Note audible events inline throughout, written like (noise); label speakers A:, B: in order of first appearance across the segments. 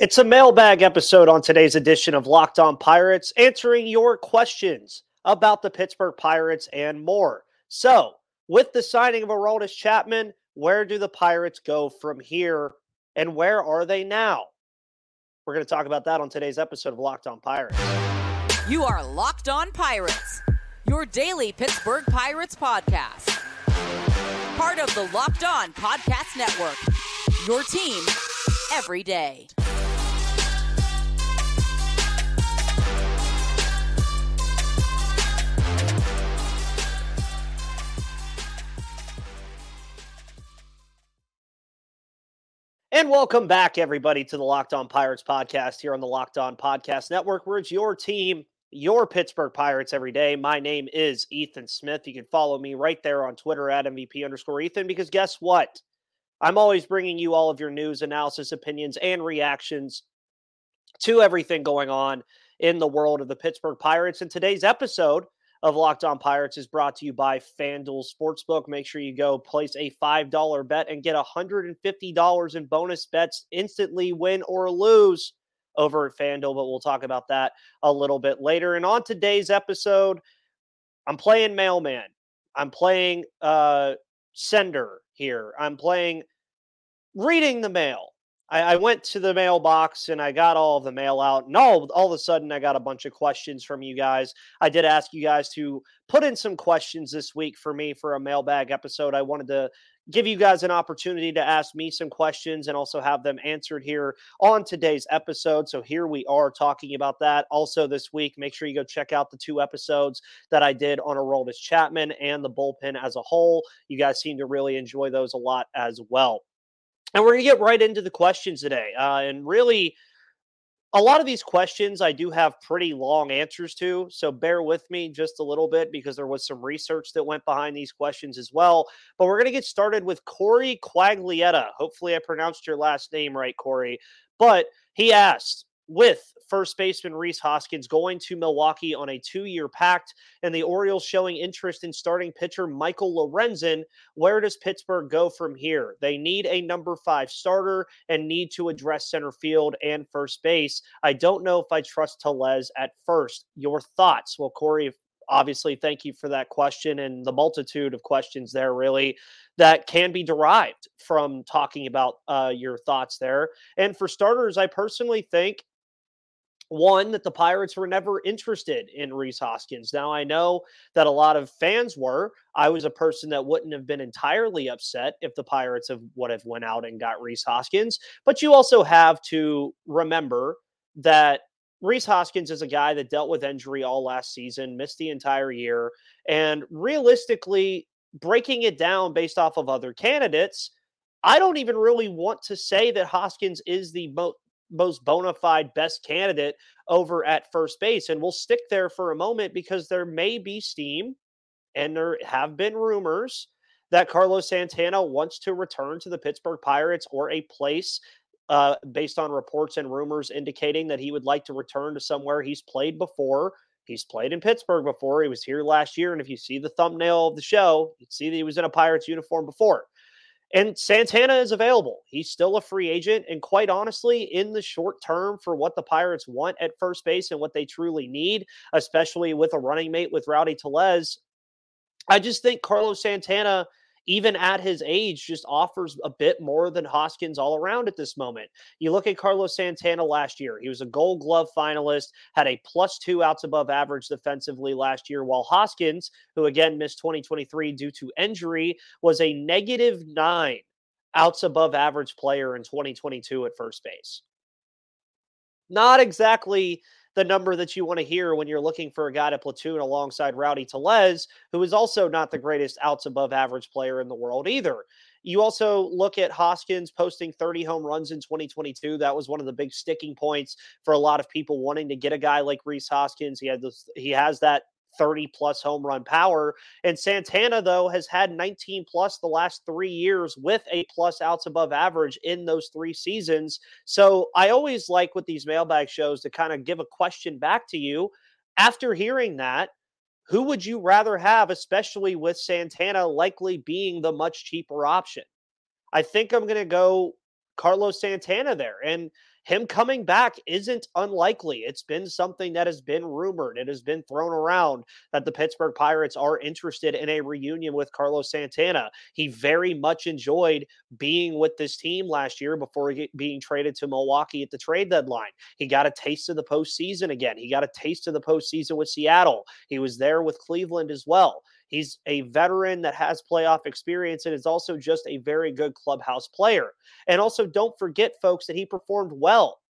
A: It's a mailbag episode on today's edition of Locked On Pirates, answering your questions about the Pittsburgh Pirates and more. So, with the signing of Aroldis Chapman, where do the Pirates go from here, and where are they now? We're going to talk about that on today's episode of Locked On Pirates.
B: You are Locked On Pirates, your daily Pittsburgh Pirates podcast. Part of the Locked On Podcast Network, your team every day.
A: And welcome back, everybody, to the Locked On Pirates podcast here on the Locked On Podcast Network, where it's your team, your Pittsburgh Pirates every day. My name is Ethan Smith. You can follow me right there on Twitter at MVP underscore Ethan, because guess what? I'm always bringing you all of your news, analysis, opinions, and reactions to everything going on in the world of the Pittsburgh Pirates. In today's episode, of Locked On Pirates is brought to you by FanDuel Sportsbook. Make sure you go place a $5 bet and get $150 in bonus bets instantly, win or lose over at FanDuel. But we'll talk about that a little bit later. And on today's episode, I'm playing Mailman. I'm playing uh, Sender here. I'm playing Reading the Mail. I, I, went to the mailbox and I got all of the mail out, and all all of a sudden I got a bunch of questions from you guys. I did ask you guys to put in some questions this week for me for a mailbag episode. I wanted to give you guys an opportunity to ask me some questions and also have them answered here on today's episode. So here we are talking about that. Also this week, make sure you go check out the two episodes that I did on Aroldis Chapman and the bullpen as a whole. You guys seem to really enjoy those a lot as well. And we're going to get right into the questions today. Uh, and really, a lot of these questions I do have pretty long answers to. So bear with me just a little bit because there was some research that went behind these questions as well. But we're going to get started with Corey Quaglietta. Hopefully, I pronounced your last name right, Corey. But he asked, with first baseman Rhys Hoskins going to Milwaukee on a two year pact and the Orioles showing interest in starting pitcher Michael Lorenzen. Where does Pittsburgh go from here? They need a number five starter and need to address center field and first base. I don't know if I trust Tellez at first. Your thoughts? Well, Corey, obviously thank you for that question and the multitude of questions there really that can be derived from talking about uh, your thoughts there and for starters i personally think one, that the Pirates were never interested in Rhys Hoskins. Now, I know that a lot of fans were. I was a person that wouldn't have been entirely upset if the Pirates have would have went out and got Rhys Hoskins. But you also have to remember that Rhys Hoskins is a guy that dealt with injury all last season, missed the entire year, and realistically, breaking it down based off of other candidates, I don't even really want to say that Hoskins is the most most bona fide best candidate over at first base. And we'll stick there for a moment because there may be steam and there have been rumors that Carlos Santana wants to return to the Pittsburgh Pirates or a place uh, based on reports and rumors indicating that he would like to return to somewhere he's played before. He's played in Pittsburgh before. He was here last year. And if you see the thumbnail of the show, you'd see that he was in a Pirates uniform before. And Santana is available. He's still a free agent. And quite honestly, in the short term, for what the Pirates want at first base and what they truly need, especially with a running mate with Rowdy Tellez, I just think Carlos Santana even at his age, just offers a bit more than Hoskins all around at this moment. You look at Carlos Santana last year, he was a gold glove finalist, had a plus two outs above average defensively last year, while Hoskins, who again missed 2023 due to injury, was a negative nine outs above average player in 2022 at first base. Not exactly the number that you want to hear when you're looking for a guy to platoon alongside Rowdy Tellez, who is also not the greatest outs above average player in the world either. You also look at Hoskins posting 30 home runs in 2022. That was one of the big sticking points for a lot of people wanting to get a guy like Rhys Hoskins. He had this, he has that 30 plus home run power. And Santana, though, has had 19 plus the last three years with a plus outs above average in those three seasons. So I always like with these mailbag shows to kind of give a question back to you. After hearing that, who would you rather have, especially with Santana likely being the much cheaper option? I think I'm going to go Carlos Santana there. And him coming back isn't unlikely. It's been something that has been rumored. It has been thrown around that the Pittsburgh Pirates are interested in a reunion with Carlos Santana. He very much enjoyed being with this team last year before being traded to Milwaukee at the trade deadline. He got a taste of the postseason again. He got a taste of the postseason with Seattle. He was there with Cleveland as well. He's a veteran that has playoff experience and is also just a very good clubhouse player. And also, don't forget, folks, that he performed well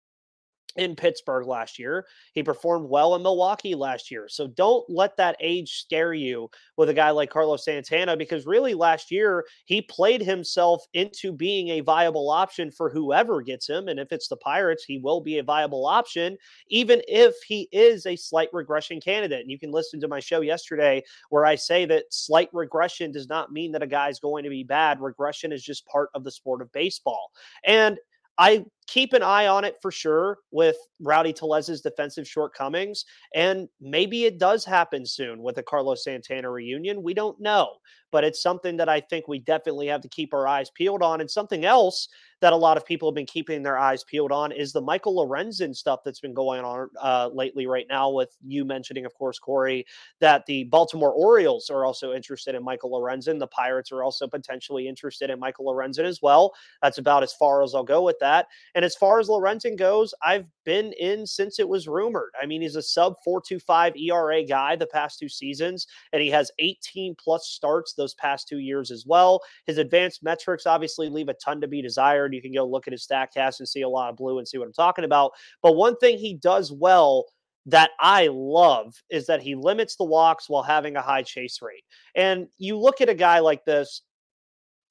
A: in Pittsburgh last year. He performed well in Milwaukee last year. So don't let that age scare you with a guy like Carlos Santana because really last year he played himself into being a viable option for whoever gets him. And if it's the Pirates, he will be a viable option, even if he is a slight regression candidate. And you can listen to my show yesterday where I say that slight regression does not mean that a guy's going to be bad. Regression is just part of the sport of baseball. And I keep an eye on it for sure with Rowdy Tellez's defensive shortcomings. And maybe it does happen soon with a Carlos Santana reunion. We don't know, but it's something that I think we definitely have to keep our eyes peeled on. And something else that a lot of people have been keeping their eyes peeled on is the Michael Lorenzen stuff that's been going on uh, lately right now with you mentioning, of course, Corey, that the Baltimore Orioles are also interested in Michael Lorenzen. The Pirates are also potentially interested in Michael Lorenzen as well. That's about as far as I'll go with that. And as far as Lorenzen goes, I've been in since it was rumored. I mean, he's a sub 425 ERA guy the past two seasons, and he has 18 plus starts those past two years as well. His advanced metrics obviously leave a ton to be desired. You can go look at his StatCast and see a lot of blue and see what I'm talking about. But one thing he does well that I love is that he limits the walks while having a high chase rate. And you look at a guy like this,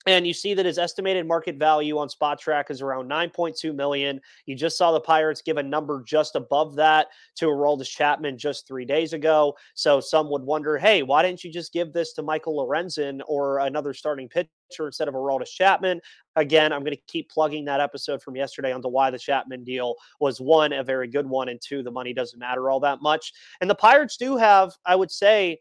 A: and you see that his estimated market value on Spotrac is around 9.2 million. You just saw the Pirates give a number just above that to Aroldis Chapman just three days ago. So some would wonder, hey, why didn't you just give this to Michael Lorenzen or another starting pitcher instead of Aroldis Chapman? Again, I'm going to keep plugging that episode from yesterday onto why the Chapman deal was one, a very good one, and two, the money doesn't matter all that much. And the Pirates do have, I would say,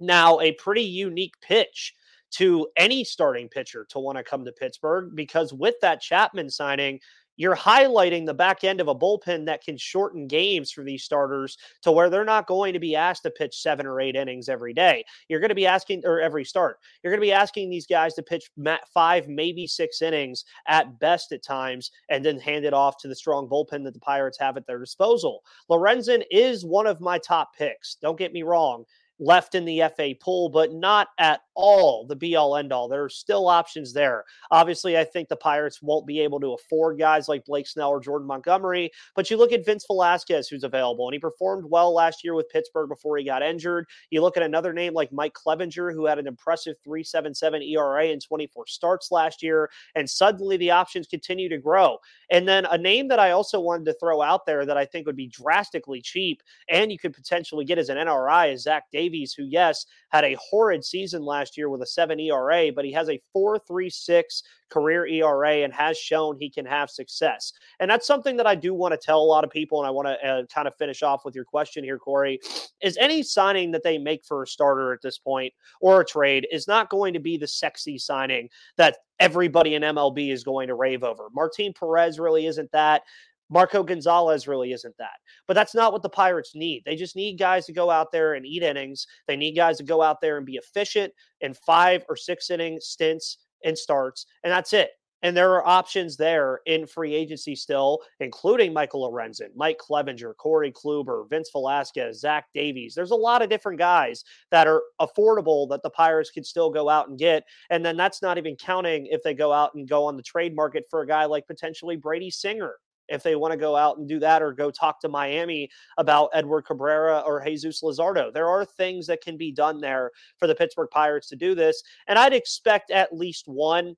A: now a pretty unique pitch to any starting pitcher to want to come to Pittsburgh because with that Chapman signing, you're highlighting the back end of a bullpen that can shorten games for these starters to where they're not going to be asked to pitch seven or eight innings every day. You're going to be asking, or every start, you're going to be asking these guys to pitch five, maybe six innings at best at times, and then hand it off to the strong bullpen that the Pirates have at their disposal. Lorenzen is one of my top picks. Don't get me wrong left in the FA pool, but not at all the be all end all. There are still options there. Obviously, I think the Pirates won't be able to afford guys like Blake Snell or Jordan Montgomery, but you look at Vince Velasquez, who's available, and he performed well last year with Pittsburgh before he got injured. You look at another name like Mike Clevinger, who had an impressive 377 ERA in 24 starts last year, and suddenly the options continue to grow. And then a name that I also wanted to throw out there that I think would be drastically cheap and you could potentially get as an NRI is Zach Davies Davies, who, yes, had a horrid season last year with a 7 ERA, but he has a 4.36 career ERA and has shown he can have success. And that's something that I do want to tell a lot of people. And I want to uh, kind of finish off with your question here, Corey. Is any signing that they make for a starter at this point or a trade is not going to be the sexy signing that everybody in MLB is going to rave over. Martin Perez really isn't that. Marco Gonzalez really isn't that. But that's not what the Pirates need. They just need guys to go out there and eat innings. They need guys to go out there and be efficient in five or six inning stints and starts. And that's it. And there are options there in free agency still, including Michael Lorenzen, Mike Clevinger, Corey Kluber, Vince Velasquez, Zach Davies. There's a lot of different guys that are affordable that the Pirates could still go out and get. And then that's not even counting if they go out and go on the trade market for a guy like potentially Brady Singer if they want to go out and do that or go talk to Miami about Edward Cabrera or Jesus Luzardo. There are things that can be done there for the Pittsburgh Pirates to do this. And I'd expect at least one,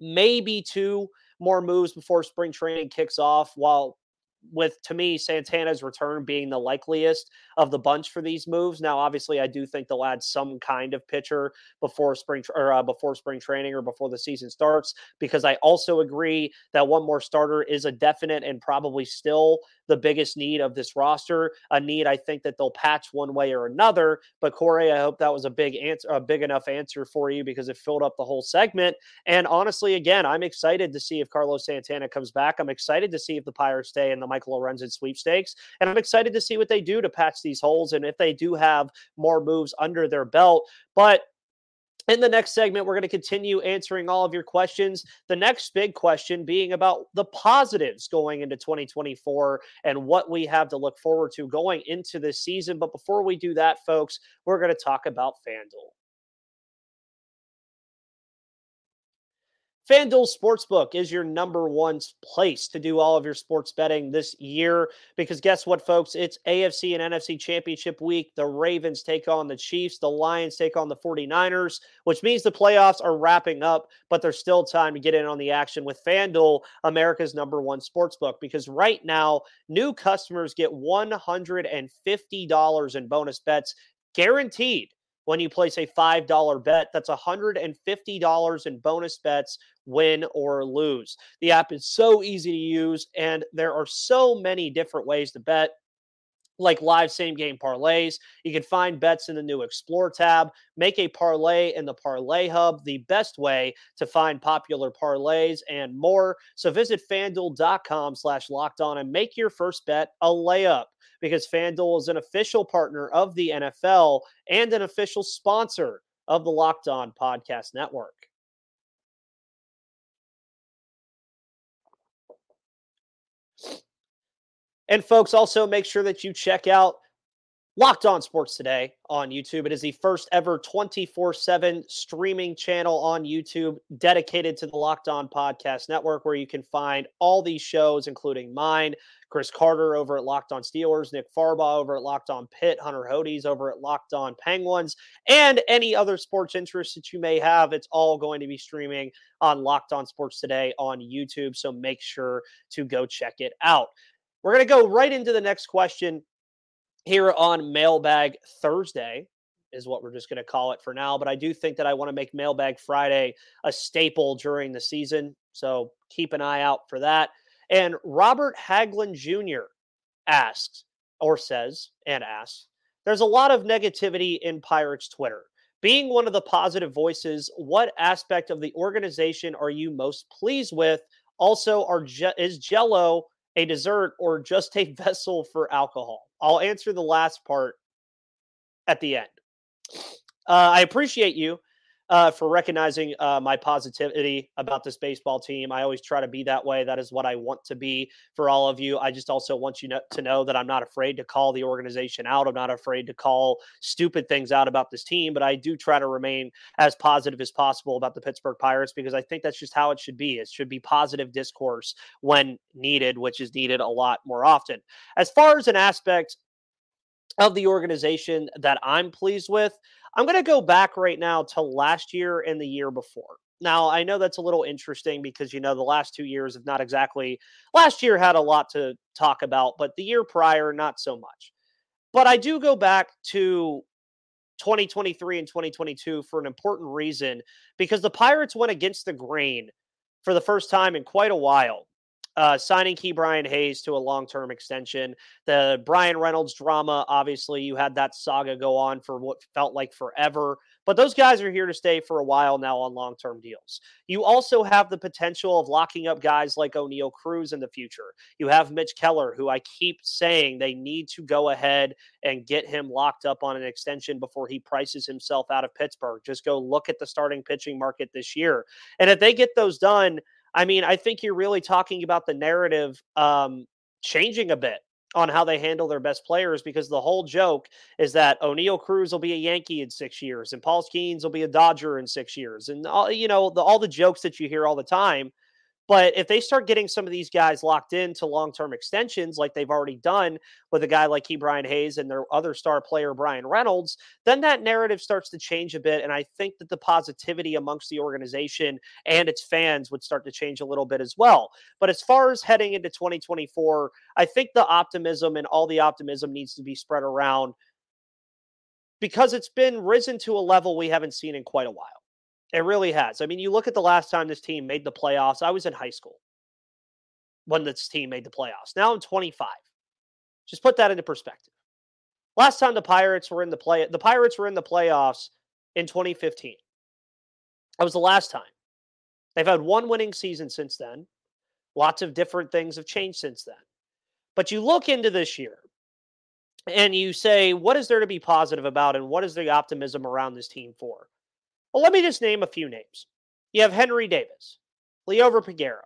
A: maybe two more moves before spring training kicks off while with to me Santana's return being the likeliest of the bunch for these moves. Now, obviously, I do think they'll add some kind of pitcher before spring or uh, before spring training or before the season starts because I also agree that one more starter is a definite and probably still the biggest need of this roster. A need I think that they'll patch one way or another. But Corey, I hope that was a big answer, a big enough answer for you because it filled up the whole segment. And honestly, again, I'm excited to see if Carlos Santana comes back. I'm excited to see if the Pirates stay in the Michael Lorenzen sweepstakes, and I'm excited to see what they do to patch these holes and if they do have more moves under their belt. But in the next segment, we're going to continue answering all of your questions. The next big question being about the positives going into 2024 and what we have to look forward to going into this season. But before we do that, folks, we're going to talk about FanDuel. FanDuel Sportsbook is your number one place to do all of your sports betting this year because guess what, folks? It's AFC and NFC Championship week. The Ravens take on the Chiefs, the Lions take on the 49ers, which means the playoffs are wrapping up, but there's still time to get in on the action with FanDuel, America's number one sportsbook, because right now, new customers get $150 in bonus bets guaranteed when you place a $5 bet. That's $150 in bonus bets, win or lose. The app is so easy to use, and there are so many different ways to bet like live same game parlays. You can find bets in the new Explore tab. Make a parlay in the Parlay Hub, the best way to find popular parlays and more. So visit fanduel.com slash locked on and make your first bet a layup because FanDuel is an official partner of the NFL and an official sponsor of the Locked On Podcast Network. And folks, also make sure that you check out Locked On Sports Today on YouTube. It is the first ever 24 7 streaming channel on YouTube dedicated to the Locked On Podcast Network, where you can find all these shows, including mine, Chris Carter over at Locked On Steelers, Nick Farbaugh over at Locked On Pitt, Hunter Hodes over at Locked On Penguins, and any other sports interests that you may have. It's all going to be streaming on Locked On Sports Today on YouTube. So make sure to go check it out. We're going to go right into the next question here on Mailbag Thursday, is what we're just going to call it for now. But I do think that I want to make Mailbag Friday a staple during the season. So keep an eye out for that. And Robert Haglund Jr. asks, or says, and asks, there's a lot of negativity in Pirates Twitter. Being one of the positive voices, what aspect of the organization are you most pleased with? Also, are is Jello a dessert or just a (laughs) vessel for alcohol? I'll answer the last part at the end. Uh, I appreciate you uh, for recognizing uh, my positivity about this baseball team. I always try to be that way. That is what I want to be for all of you. I just also want you know, to know that I'm not afraid to call the organization out. I'm not afraid to call stupid things out about this team, but I do try to remain as positive as possible about the Pittsburgh Pirates because I think that's just how it should be. It should be positive discourse when needed, which is needed a lot more often. As far as an aspect of the organization that I'm pleased with, I'm going to go back right now to last year and the year before. Now, I know that's a little interesting because, you know, the last two years have not exactly, last year had a lot to talk about, but the year prior, not so much. But I do go back to 2023 and 2022 for an important reason because the Pirates went against the grain for the first time in quite a while uh, signing Ke'Bryan Hayes to a long term extension. The Bryan Reynolds drama, obviously, you had that saga go on for what felt like forever. But those guys are here to stay for a while now on long term deals. You also have the potential of locking up guys like Oneil Cruz in the future. You have Mitch Keller, who I keep saying they need to go ahead and get him locked up on an extension before he prices himself out of Pittsburgh. Just go look at the starting pitching market this year. And if they get those done, I mean, I think you're really talking about the narrative um, changing a bit on how they handle their best players because the whole joke is that Oneil Cruz will be a Yankee in six years and Paul Skenes will be a Dodger in six years and all you know the, all the jokes that you hear all the time. But if they start getting some of these guys locked into long term extensions, like they've already done with a guy like Ke'Bryan Hayes and their other star player, Bryan Reynolds, then that narrative starts to change a bit. And I think that the positivity amongst the organization and its fans would start to change a little bit as well. But as far as heading into 2024, I think the optimism and all the optimism needs to be spread around because it's been risen to a level we haven't seen in quite a while. It really has. I mean, you look at the last time this team made the playoffs, I was in high school when this team made the playoffs. Now I'm 25. Just put that into perspective. Last time the Pirates were in the play, the Pirates were in the playoffs in 2015. That was the last time. They've had one winning season since then. Lots of different things have changed since then. But you look into this year and you say, what is there to be positive about and what is the optimism around this team for? Well, let me just name a few names. You have Henry Davis, Liover Peguero,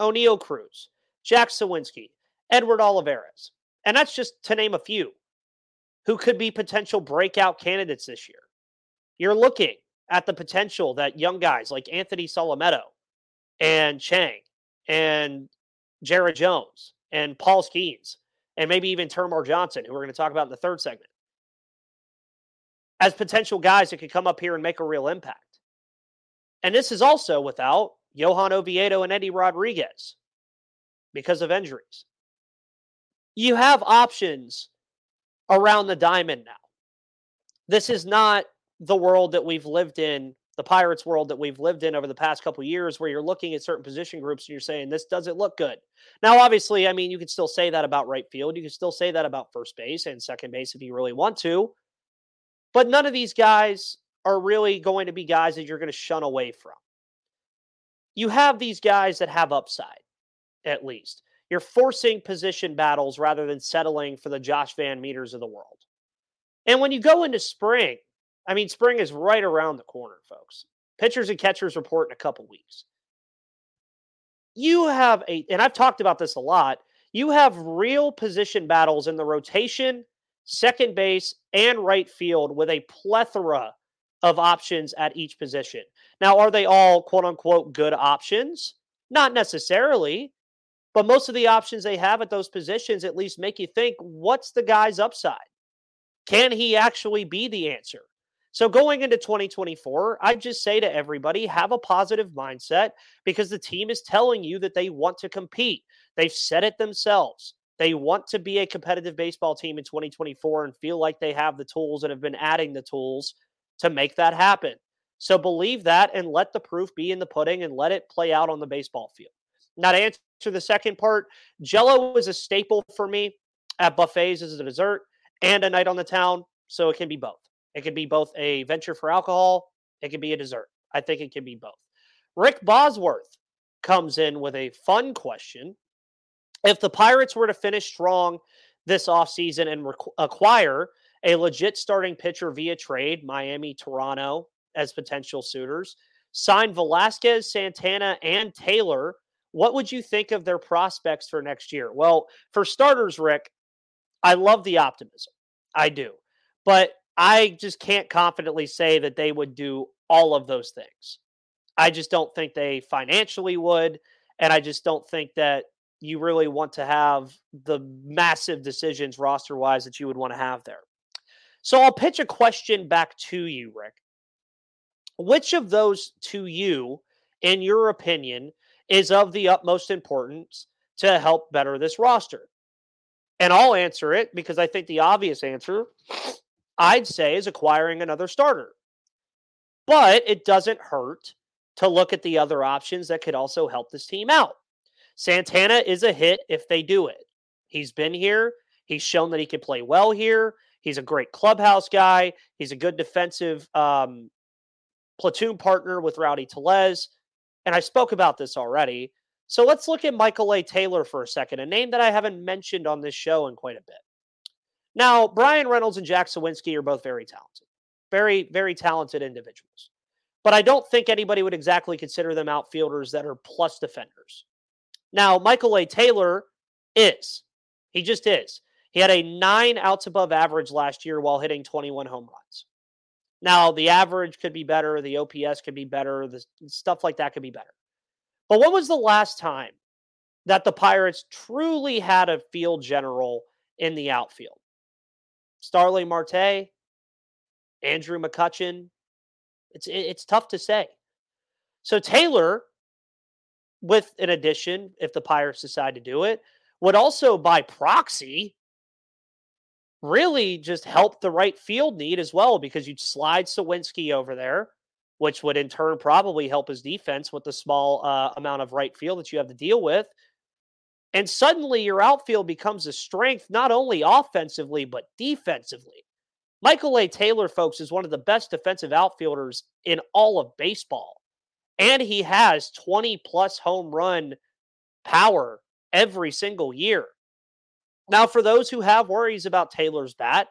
A: Oneil Cruz, Jack Suwinski, Edward Olivares. And that's just to name a few who could be potential breakout candidates this year. You're looking at the potential that young guys like Anthony Solometo and Chang and Jared Jones and Paul Skenes and maybe even Termarr Johnson, who we're going to talk about in the third segment, as potential guys that could come up here and make a real impact. And this is also without Johan Oviedo and Endy Rodriguez because of injuries. You have options around the diamond now. This is not the world that we've lived in, the Pirates world that we've lived in over the past couple years, where you're looking at certain position groups and you're saying, this doesn't look good. Now, obviously, I mean, you can still say that about right field. You can still say that about first base and second base if you really want to. But none of these guys are really going to be guys that you're going to shun away from. You have these guys that have upside, at least. You're forcing position battles rather than settling for the Josh Van Meters of the world. And when you go into spring, I mean, spring is right around the corner, folks. Pitchers and catchers report in a couple weeks. You have a, and I've talked about this a lot, you have real position battles in the rotation second base, and right field with a plethora of options at each position. Now, are they all quote unquote good options? Not necessarily, but most of the options they have at those positions at least make you think what's the guy's upside? Can he actually be the answer? So going into 2024, I just say to everybody, have a positive mindset because the team is telling you that they want to compete. They've said it themselves. They want to be a competitive baseball team in 2024 and feel like they have the tools and have been adding the tools to make that happen. So believe that and let the proof be in the pudding and let it play out on the baseball field. Now, to answer the second part, Jello is a staple for me at buffets as a dessert and a night on the town. So it can be both. It can be both a venture for alcohol, it can be a dessert. I think it can be both. Rick Bosworth comes in with a fun question if the Pirates were to finish strong this offseason and acquire a legit starting pitcher via trade, Miami, Toronto as potential suitors, sign Velasquez, Santana, and Taylor, what would you think of their prospects for next year? Well, for starters, Rick, I love the optimism. I do. But I just can't confidently say that they would do all of those things. I just don't think they financially would. And I just don't think that you really want to have the massive decisions roster wise that you would want to have there. So I'll pitch a question back to you, Rick. Which of those to you, in your opinion, is of the utmost importance to help better this roster? And I'll answer it because I think the obvious answer I'd say is acquiring another starter. But it doesn't hurt to look at the other options that could also help this team out. Santana is a hit if they do it. He's been here. He's shown that he can play well here. He's a great clubhouse guy. He's a good defensive um, platoon partner with Rowdy Tellez. And I spoke about this already. So let's look at Michael A. Taylor for a second, a name that I haven't mentioned on this show in quite a bit. Now, Bryan Reynolds and Jack Suwinski are both very talented, very, very talented individuals. But I don't think anybody would exactly consider them outfielders that are plus defenders. Now, Michael A. Taylor is. He just is. He had a nine outs above average last year while hitting 21 home runs. Now, the average could be better. The OPS could be better. The stuff like that could be better. But when was the last time that the Pirates truly had a field general in the outfield? Starling Marte, Andrew McCutchen. It's it's tough to say. So Taylor, with an addition, if the Pirates decide to do it, would also by proxy really just help the right field need as well because you'd slide Suwinski over there, which would in turn probably help his defense with the small uh, amount of right field that you have to deal with. And suddenly your outfield becomes a strength, not only offensively, but defensively. Michael A. Taylor, folks, is one of the best defensive outfielders in all of baseball. And he has 20 plus home run power every single year. Now, for those who have worries about Taylor's bat,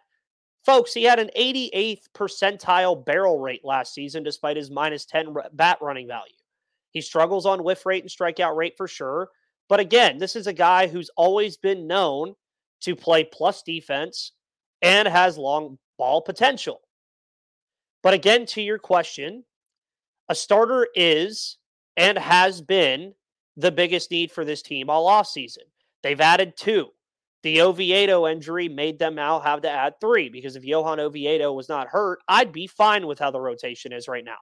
A: folks, he had an 88th percentile barrel rate last season despite his minus 10 bat running value. He struggles on whiff rate and strikeout rate for sure. But again, this is a guy who's always been known to play plus defense and has long ball potential. But again, to your question, a starter is and has been the biggest need for this team all offseason. They've added two. The Oviedo injury made them now have to add three because if Johan Oviedo was not hurt, I'd be fine with how the rotation is right now.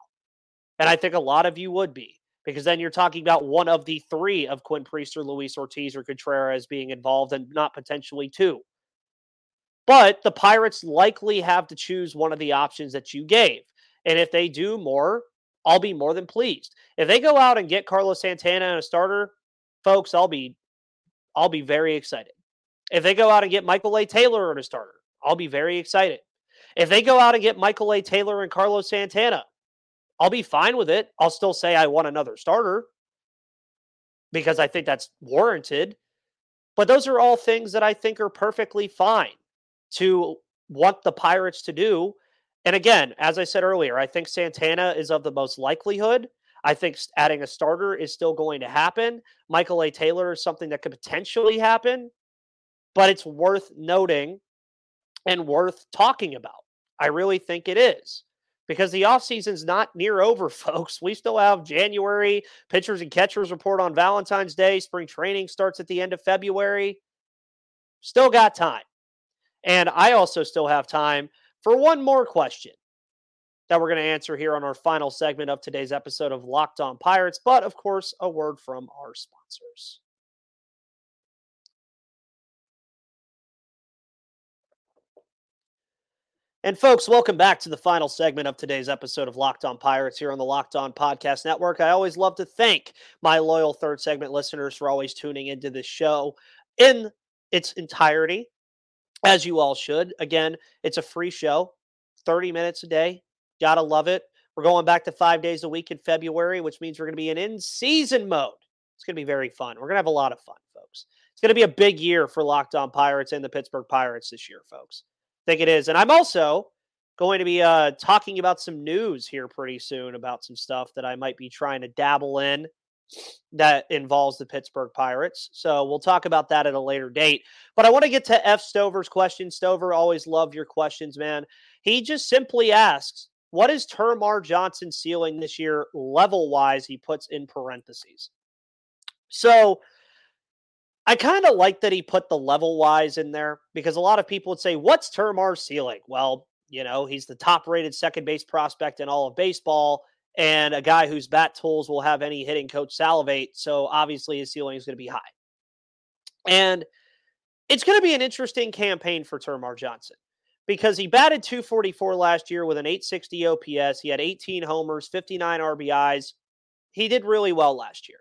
A: And I think a lot of you would be because then you're talking about one of the three of Quinn Priester, Luis Ortiz, or Contreras being involved and not potentially two. But the Pirates likely have to choose one of the options that you gave. And if they do more, I'll be more than pleased. If they go out and get Carlos Santana and a starter, folks, I'll be I'll be very excited. If they go out and get Michael A. Taylor and a starter, I'll be very excited. If they go out and get Michael A. Taylor and Carlos Santana, I'll be fine with it. I'll still say I want another starter because I think that's warranted. But those are all things that I think are perfectly fine to want the Pirates to do. And again, as I said earlier, I think Santana is of the most likelihood. I think adding a starter is still going to happen. Michael A. Taylor is something that could potentially happen but it's worth noting and worth talking about. I really think it is because the offseason's not near over, (laughs) folks. We still have January pitchers and catchers report on Valentine's Day. Spring training starts at the end of February. Still got time. And I also still have time for one more question that we're going to answer here on our final segment of today's episode of Locked On Pirates. But of course, a word from our sponsors. And folks, welcome back to the final segment of today's episode of Locked On Pirates here on the Locked On Podcast Network. I always love to thank my loyal third segment listeners for always tuning into this show in its entirety, as you all should. Again, it's a free show, 30 minutes a day. Gotta love it. We're going back to five days a week in February, which means we're going to be in in season mode. It's going to be very fun. We're going to have a lot of fun, folks. It's going to be a big year for Locked On Pirates and the Pittsburgh Pirates this year, folks think it is. And I'm also going to be uh, talking about some news here pretty soon about some stuff that I might be trying to dabble in that involves the Pittsburgh Pirates. So we'll talk about that at a later date. But I want to get to F. Stover's question. Stover, always love your questions, man. He just simply asks, what is Termarr Johnson ceiling this year level wise? He puts in parentheses. So I kind of like that he put the level wise in there because a lot of people would say, What's Termarr's ceiling? Well, you know, he's the top rated second base prospect in all of baseball and a guy whose bat tools will have any hitting coach salivate. So obviously his ceiling is going to be high. And it's going to be an interesting campaign for Termarr Johnson because he batted 244 last year with an 860 OPS. He had 18 homers, 59 RBIs. He did really well last year.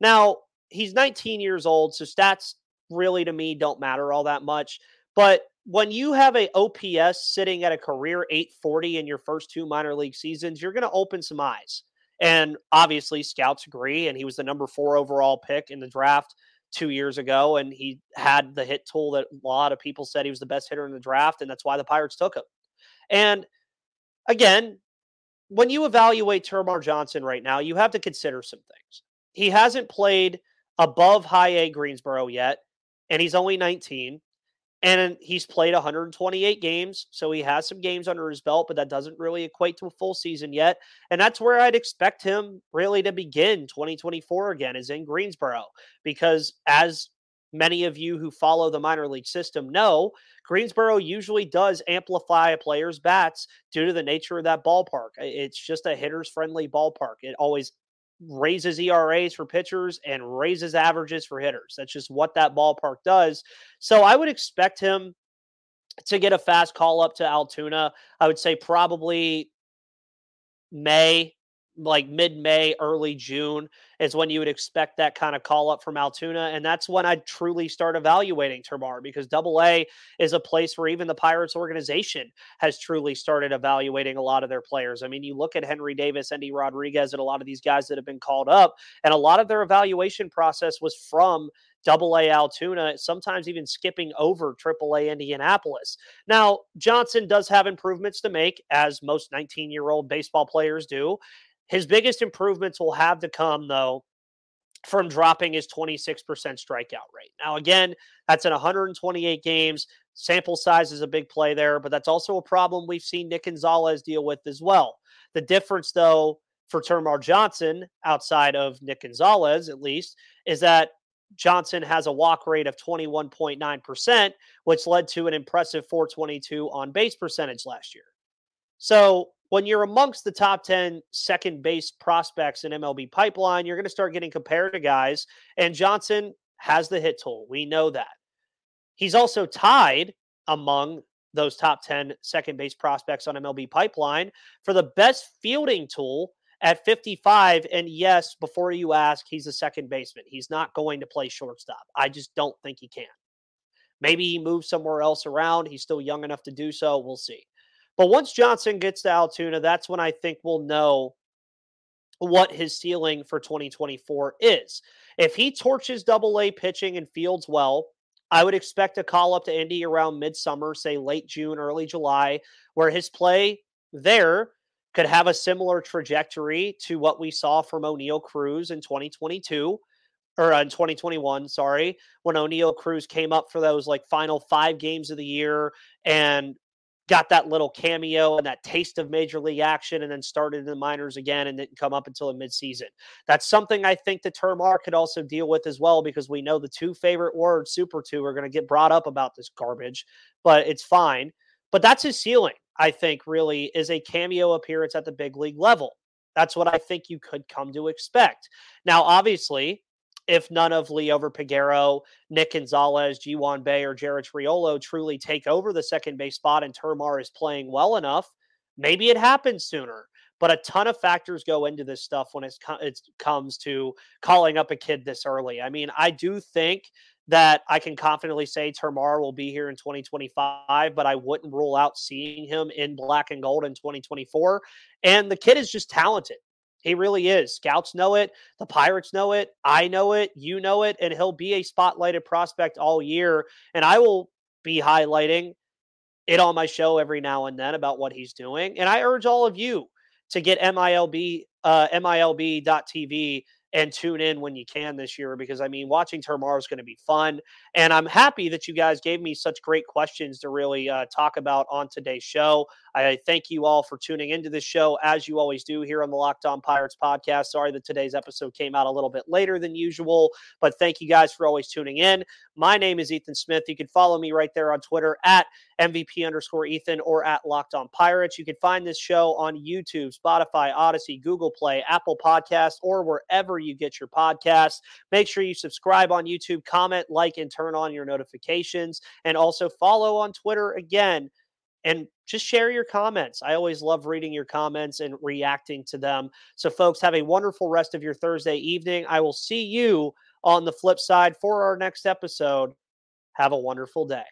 A: Now, he's 19 years old, so stats really to me don't matter all that much. But when you have a OPS sitting at a career 840 in your first two minor league seasons, you're going to open some eyes. And obviously, scouts agree. And he was the number four overall pick in the draft two years ago. And he had the hit tool that a lot of people said he was the best hitter in the draft. And that's why the Pirates took him. And again, when you evaluate Termarr Johnson right now, you have to consider some things. He hasn't played above high A Greensboro yet, and he's only 19. And he's played 128 games, so he has some games under his belt, but that doesn't really equate to a full season yet. And that's where I'd expect him really to begin 2024 again, is in Greensboro, because as many of you who follow the minor league system know, Greensboro usually does amplify a player's bats due to the nature of that ballpark. It's just a hitter's friendly ballpark. It always raises ERAs for pitchers and raises averages for hitters. That's just what that ballpark does. So I would expect him to get a fast call up to Altoona. I would say probably May, like mid May, early June is when you would expect that kind of call up from Altoona. And that's when I'd truly start evaluating Termarr because double A is a place where even the Pirates organization has truly started evaluating a lot of their players. I mean, you look at Henry Davis, Endy Rodriguez, and a lot of these guys that have been called up, and a lot of their evaluation process was from double A Altoona, sometimes even skipping over triple A Indianapolis. Now, Johnson does have improvements to make, as most 19 year old baseball players do. His biggest improvements will have to come, though, from dropping his 26% strikeout rate. Now, again, that's in 128 games. Sample size is a big play there, but that's also a problem we've seen Nick Gonzalez deal with as well. The difference, though, for Termarr Johnson, outside of Nick Gonzalez at least, is that Johnson has a walk rate of 21.9%, which led to an impressive 422 on base percentage last year. So when you're amongst the top 10 second base prospects in MLB pipeline, you're going to start getting compared to guys. And Johnson has the hit tool. We know that. He's also tied among those top 10 second base prospects on MLB pipeline for the best fielding tool at 55. And yes, before you ask, he's a second baseman. He's not going to play shortstop. I just don't think he can. Maybe he moves somewhere else around. He's still young enough to do so. We'll see. But once Johnson gets to Altoona, that's when I think we'll know what his ceiling for 2024 is. If he torches double A pitching and fields well, I would expect a call up to Indy around midsummer, say late June, early July, where his play there could have a similar trajectory to what we saw from Oneil Cruz in 2022 or uh, in 2021, sorry, when Oneil Cruz came up for those like final five games of the year and got that little cameo and that taste of major league action and then started in the minors again and didn't come up until the midseason. That's something I think the Termarr could also deal with as well because we know the two favorite words, super two, are going to get brought up about this garbage, but it's fine. But that's his ceiling, I think, really is a cameo appearance at the big league level. That's what I think you could come to expect. Now, obviously, if none of Liover Peguero, Nick Gonzalez, Ji-hwan Bae, or Jared Triolo truly take over the second base spot and Termarr is playing well enough, maybe it happens sooner. But a ton of factors go into this stuff when it's, it comes to calling up a kid this early. I mean, I do think that I can confidently say Termarr will be here in 2025, but I wouldn't rule out seeing him in black and gold in 2024. And the kid is just talented. He really is. Scouts know it. The Pirates know it. I know it. You know it. And he'll be a spotlighted prospect all year. And I will be highlighting it on my show every now and then about what he's doing. And I urge all of you to get MILB, uh, MILB.tv and tune in when you can this year because I mean, watching Termarr is going to be fun. And I'm happy that you guys gave me such great questions to really uh, talk about on today's show. I thank you all for tuning into this show as you always do here on the Locked On Pirates podcast. Sorry that today's episode came out a little bit later than usual, but thank you guys for always tuning in. My name is Ethan Smith. You can follow me right there on Twitter at MVP underscore Ethan or at Locked On Pirates. You can find this show on YouTube, Spotify, Odyssey, Google Play, Apple Podcasts, or wherever you get your podcasts. Make sure you subscribe on YouTube, comment, like, and turn on your notifications, and also follow on Twitter again. And just share your comments. I always love reading your comments and reacting to them. So, folks, have a wonderful rest of your Thursday evening. I will see you on the flip side for our next episode. Have a wonderful day.